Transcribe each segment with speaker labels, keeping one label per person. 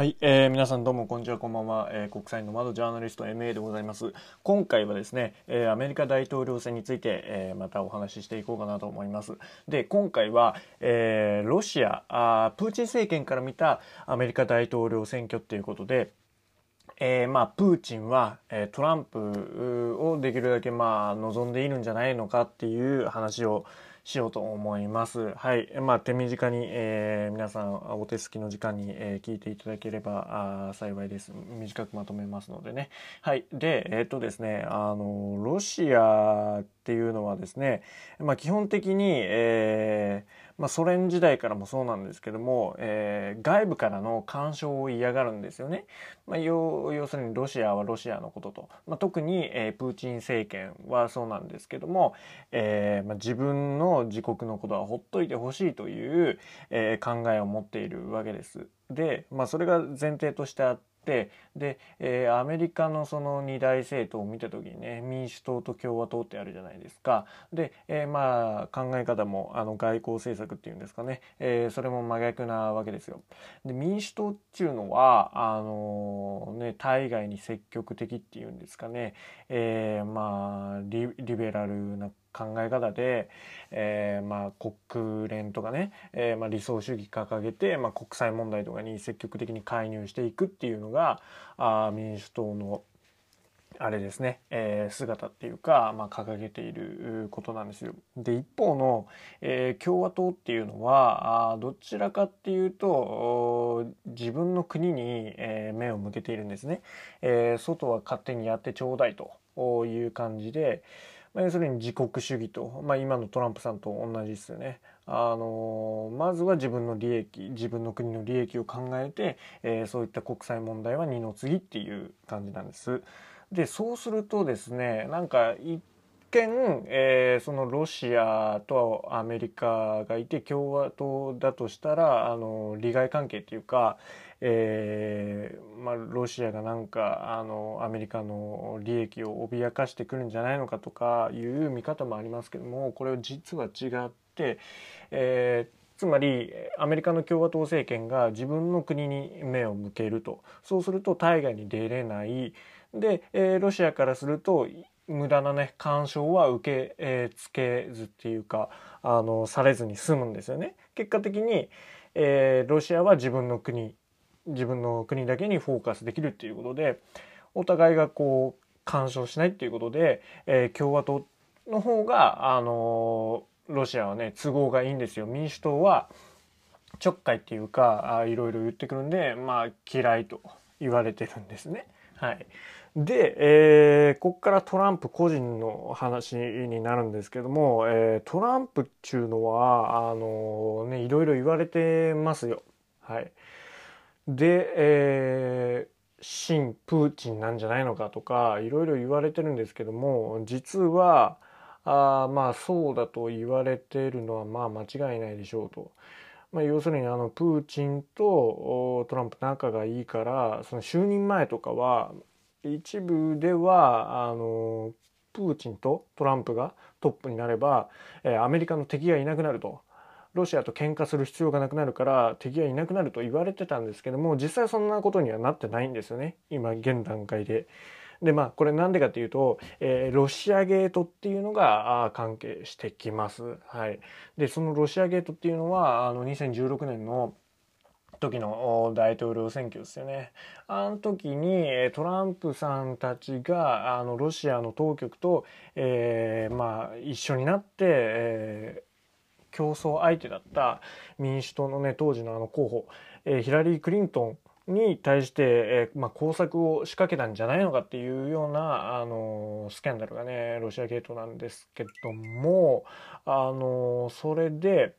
Speaker 1: はい、えー、皆さんどうもこんにちはこんばんは、えー、国際の窓ジャーナリスト MA でございます。今回はですね、えー、アメリカ大統領選について、えー、またお話ししていこうかなと思います。で今回は、えー、ロシアあプーチン政権から見たアメリカ大統領選挙っていうことでえー、まあ、プーチンは、えー、トランプをできるだけ、まあ、望んでいるんじゃないのかっていう話を、しようと思います。はい。まあ、手短に、えー、皆さんお手すきの時間に、えー、聞いていただければあ幸いです。短くまとめますのでね。はい。で、えー、っとですね、あの、ロシアっていうのはですね、まあ、基本的に、えー、まあ、ソ連時代からもそうなんですけども、えー、外部からの干渉を嫌がるんですよね。まあ、要要するにロシアはロシアのことと、まあ、特に、えー、プーチン政権はそうなんですけども、えーまあ、自分の自国のことはほっといてほしいという、えー、考えを持っているわけです。で、まあ、それが前提としてあってで、えー、アメリカのその二大政党を見た時にね民主党と共和党ってあるじゃないですか。で、えー、まあ考え方もあの外交政策っていうんですかね、えー、それも真逆なわけですよ。で民主党っていうのはあのね対外に積極的っていうんですかね、えー、まあリベラルな考え方で、えー、まあ国連とかね、えー、まあ理想主義掲げて、まあ、国際問題とかに積極的に介入していくっていうのがあ民主党のあれですね、えー、姿っていうか、まあ、掲げていることなんですよ。で一方の、えー、共和党っていうのはあどちらかっていうと自分の国に、えー、目を向けているんですね。えー、外は勝手にやってちょうだいという感じで、まあ、要するに自国主義と、まあ、今のトランプさんと同じですよね。あのまずは自分の利益自分の国の利益を考えて、えー、そういった国際問題は二の次っていう感じなんです。でそうするとですねなんか一見、えー、そのロシアとアメリカがいて共和党だとしたらあの利害関係っていうか、えーまあ、ロシアがなんかあのアメリカの利益を脅かしてくるんじゃないのかとかいう見方もありますけどもこれは実は違って、えー、つまりアメリカの共和党政権が自分の国に目を向けるとそうすると対外に出れないで、えー、ロシアからすると無駄なね干渉は受け、えー、つけずっていうかあのされずに済むんですよね。結果的に、えー、ロシアは自分の国自分の国だけにフォーカスできるっていうことでお互いがこう干渉しないっていうことで、えー、共和党の方があのロシアはね都合がいいんですよ。民主党はちょっかいっていうかあいろいろ言ってくるんでまあ嫌いと言われてるんですね。はい、で、えー、ここからトランプ個人の話になるんですけども、えー、トランプっていうのはあのねいろいろ言われてますよ。はい、で、えー、新プーチンなんじゃないのかとかいろいろ言われてるんですけども実はあまあそうだと言われてるのはまあ間違いないでしょうと。まあ、要するにあのプーチンとトランプ仲がいいからその就任前とかは一部ではあのプーチンとトランプがトップになれば、えー、アメリカの敵がいなくなるとロシアと喧嘩する必要がなくなるから敵がいなくなると言われてたんですけども実際そんなことにはなってないんですよね今現段階で。でまあこれなんでかっていうと、えー、ロシアゲートっていうのがあ関係してきます。はい、でそのロシアゲートっていうのはあの2016年の時の大統領選挙ですよね。あの時にトランプさんたちがあのロシアの当局と、えー、まあ一緒になって、えー、競争相手だった民主党のね当時のあの候補、えー、ヒラリー・クリントンに対して、えー、まあ、工作を仕掛けたんじゃないのかっていうような、あのスキャンダルがねロシア系統なんですけども、あのそれで、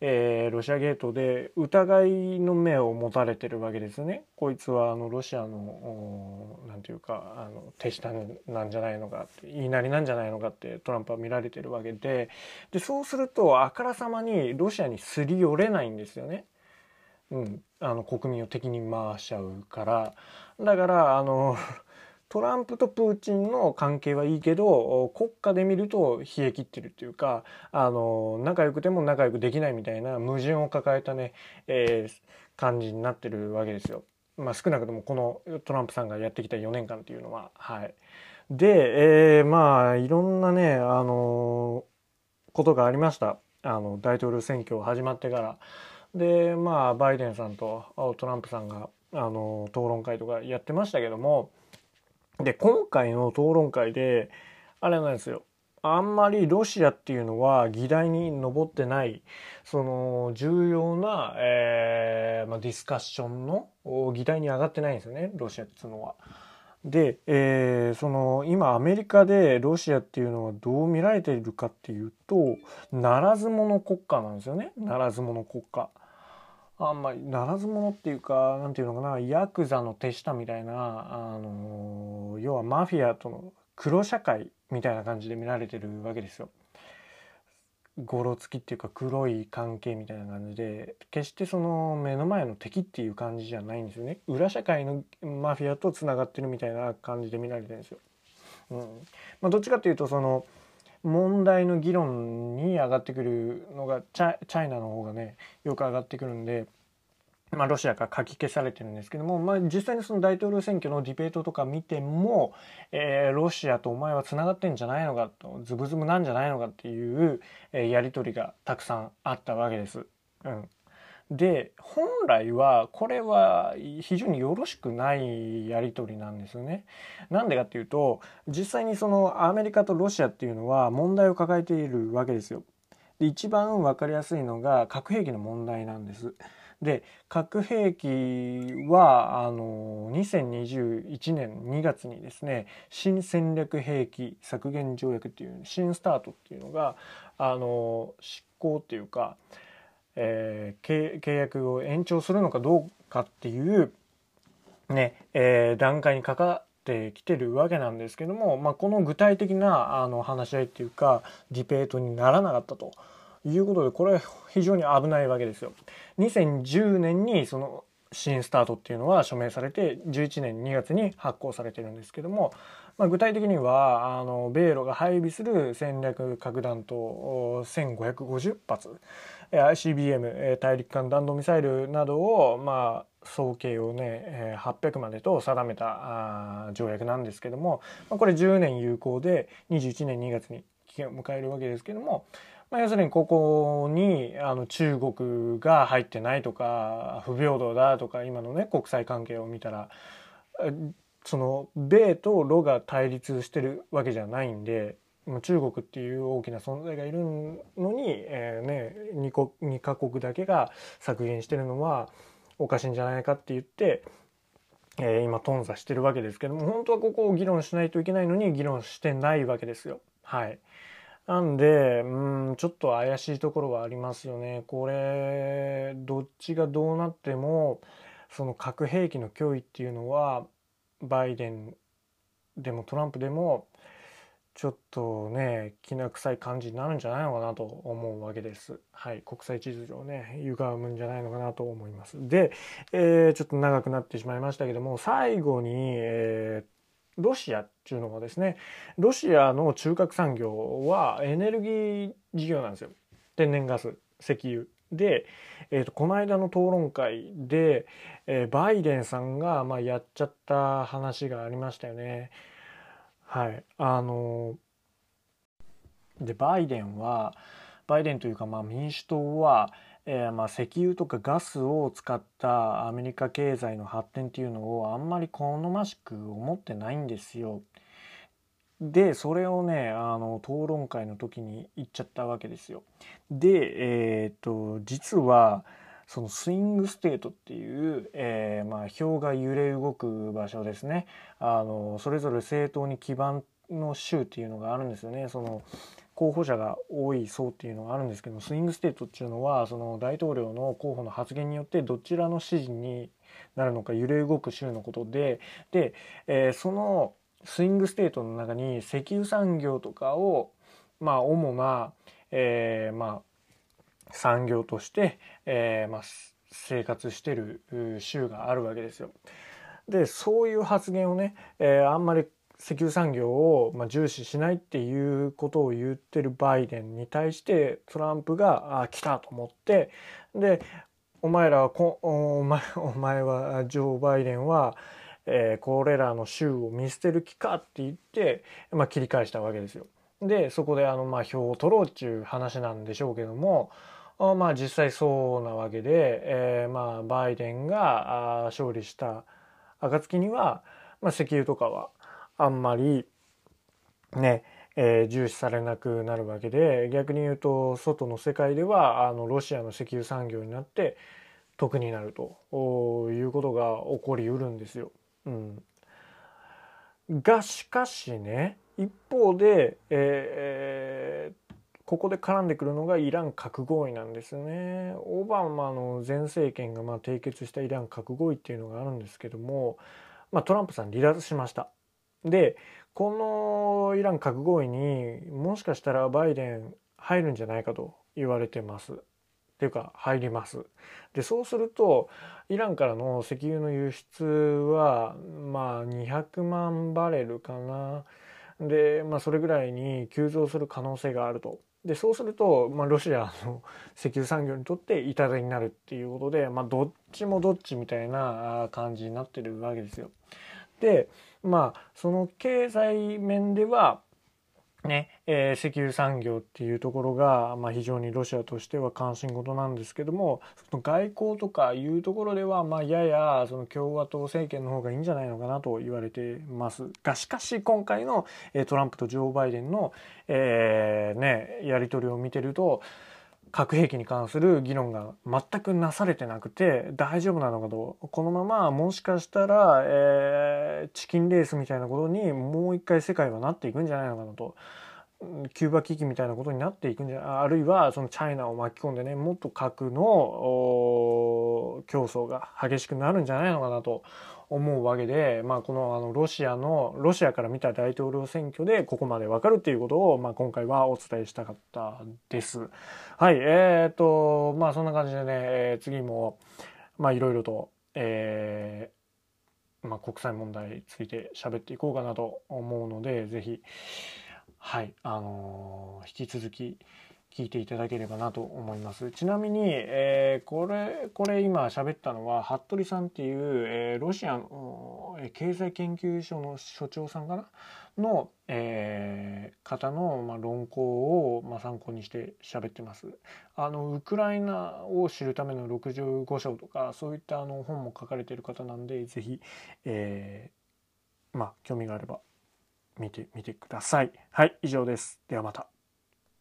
Speaker 1: えー、ロシアゲートで疑いの目を持たれてるわけですね。こいつはあのロシアの何て言うかあの手下なんじゃないのかって言いなりなんじゃないのかってトランプは見られてるわけででそうするとあからさまにロシアにすり寄れないんですよね。うん、あの国民を敵に回しちゃうからだからあのトランプとプーチンの関係はいいけど国家で見ると冷え切ってるっていうかあの仲良くても仲良くできないみたいな矛盾を抱えたね、えー、感じになってるわけですよ。まあ、少なくともこのトランプさんがやってきた4年間っていうのは。はい、で、えー、まあいろんなね、あのことがありましたあの大統領選挙始まってから。でまあバイデンさんとトランプさんがあの討論会とかやってましたけどもで今回の討論会であれなんですよあんまりロシアっていうのは議題に上ってないその重要な、えーまあ、ディスカッションの議題に上がってないんですよねロシアっていうのは。で、えー、その今アメリカでロシアっていうのはどう見られているかっていうとならず者国家なんですよねならず者国家。あんまりならず者っていうかなんていうのかなヤクザの手下みたいな、あの要はマフィアとの黒社会みたいな感じで見られてるわけですよ。ゴロつきっていうか黒い関係みたいな感じで決してその目の前の敵っていう感じじゃないんですよね裏社会のマフィアとつながってるみたいな感じで見られてるんですよ。うんまあ、どっちかっていうとその問題の議論に上がってくるのがチャイナの方がねよく上がってくるんで。まあ、ロシアがかき消されてるんですけども、まあ、実際にその大統領選挙のディベートとか見ても、えー、ロシアとお前はつながってんじゃないのかとズブズブなんじゃないのかっていう、えー、やり取りがたくさんあったわけです。うん、で本来はこれは非常によろしくないやり取りなんですよね。なんでかっていうと実際にそのアメリカとロシアっていうのは問題を抱えているわけですよ。で一番分かりやすいのが核兵器の問題なんです。で核兵器はあの2021年2月にですね新戦略兵器削減条約っていう新スタートっていうのがあの執行っていうか、えー、契約を延長するのかどうかっていうね、えー、段階にかかってきてるわけなんですけども、まあ、この具体的なあの話し合いっていうかディベートにならなかったと。いうことでこれは非常に危ないわけですよ。2010年にその新スタートっていうのは署名されて11年2月に発行されてるんですけども、まあ、具体的にはあの米ロが配備する戦略核弾頭1550発 ICBM 大陸間弾道ミサイルなどをまあ総計をね800までと定めた条約なんですけどもこれ10年有効で21年2月に期限を迎えるわけですけどもまあ、要するにここにあの中国が入ってないとか不平等だとか今のね国際関係を見たらその米とロが対立してるわけじゃないんで中国っていう大きな存在がいるのに、えーね、2, 2カ国だけが削減してるのはおかしいんじゃないかって言って、えー、今頓挫してるわけですけども本当はここを議論しないといけないのに議論してないわけですよ。はい、なんで、うん、ちょっと怪しいところはありますよね。これ、どっちがどうなっても、その核兵器の脅威っていうのは、バイデンでもトランプでも、ちょっとね、きな臭い感じになるんじゃないのかなと思うわけです。はい。国際秩序をね、歪むんじゃないのかなと思います。で、えー、ちょっと長くなってしまいましたけども、最後に、えーロシアっていうのはですねロシアの中核産業はエネルギー事業なんですよ天然ガス石油で、えーと、この間の討論会で、えー、バイデンさんが、まあ、やっちゃった話がありましたよね。はいあのでバイデンはバイデンというか、まあ、民主党はえー、まあ石油とかガスを使ったアメリカ経済の発展っていうのをあんまり好ましく思ってないんですよ。でそれをねあの討論会の時に言っちゃったわけですよ。で、えーと、実はそのスイングステートっていう、えー、まあ、票が揺れ動く場所ですねあのそれぞれ政党に基盤の州っていうのがあるんですよね。その候補者が多い層っていうのがあるんですけどスイングステートっていうのはその大統領の候補の発言によってどちらの支持になるのか揺れ動く州のことでで、えー、そのスイングステートの中に石油産業とかをまあ主な、えー、まあ産業として、えーまあ、生活してる州があるわけですよ。でそういう発言をね、えー、あんまり石油産業をま重視しないっていうことを言ってるバイデンに対してトランプがあ来たと思ってでお前らはこお前お前はジョー・バイデンは、えー、これらの州を見捨てる気かって言って、まあ、切り返したわけですよ。でそこであの、まあ、票を取ろうっていう話なんでしょうけどもまあ実際そうなわけで、えー、まあバイデンが勝利した暁には、まあ、石油とかはあんまりね、えー、重視されなくなるわけで逆に言うと外の世界ではあのロシアの石油産業になって得になるということが起こりうるんですよ。うん、がしかしね一方で、えー、ここで絡んでくるのがイラン核合意なんですね。オバマの前政権がまあ締結したイラン核合意っていうのがあるんですけども、まあ、トランプさん離脱しました。でこのイラン核合意にもしかしたらバイデン入るんじゃないかと言われてます。っていうか入ります。でそうするとイランからの石油の輸出はまあ200万バレルかな。で、まあ、それぐらいに急増する可能性があると。でそうすると、まあ、ロシアの 石油産業にとって痛手になるっていうことで、まあ、どっちもどっちみたいな感じになってるわけですよ。でまあその経済面ではねえー、石油産業っていうところが、まあ、非常にロシアとしては関心事なんですけどもその外交とかいうところでは、まあ、ややその共和党政権の方がいいんじゃないのかなと言われてます。がしかし今回の、えー、トランプとジョー・バイデンの、えーね、やり取りを見てると核兵器に関する議論が全くなされてなくて大丈夫なのかとこのままもしかしたら、えー、チキンレースみたいなことにもう一回世界はなっていくんじゃないのかなと。キューバ危機みたいなことになっていくんじゃあるいはそのチャイナを巻き込んでねもっと核の競争が激しくなるんじゃないのかなと思うわけで、まあ、このあのロシアのロシアから見た大統領選挙でここまで分かるっていうことを、まあ、今回はお伝えしたかったです。はいえー、っとまあそんな感じでね、えー、次もまあいろいろと、えーまあ、国際問題について喋っていこうかなと思うので是非はいあのー、引き続き聞いていただければなと思います。ちなみに、えー、これ、これ今喋ったのは、服部さんっていう、えー、ロシアの、経済研究所の所長さんかな？の、えー、方の、まあ、論考を、まあ、参考にして喋ってます。あの、ウクライナを知るための65章とか、そういったあの本も書かれている方なんで、ぜひ、えー、まあ、興味があれば見てみてください。はい、以上です。ではまた。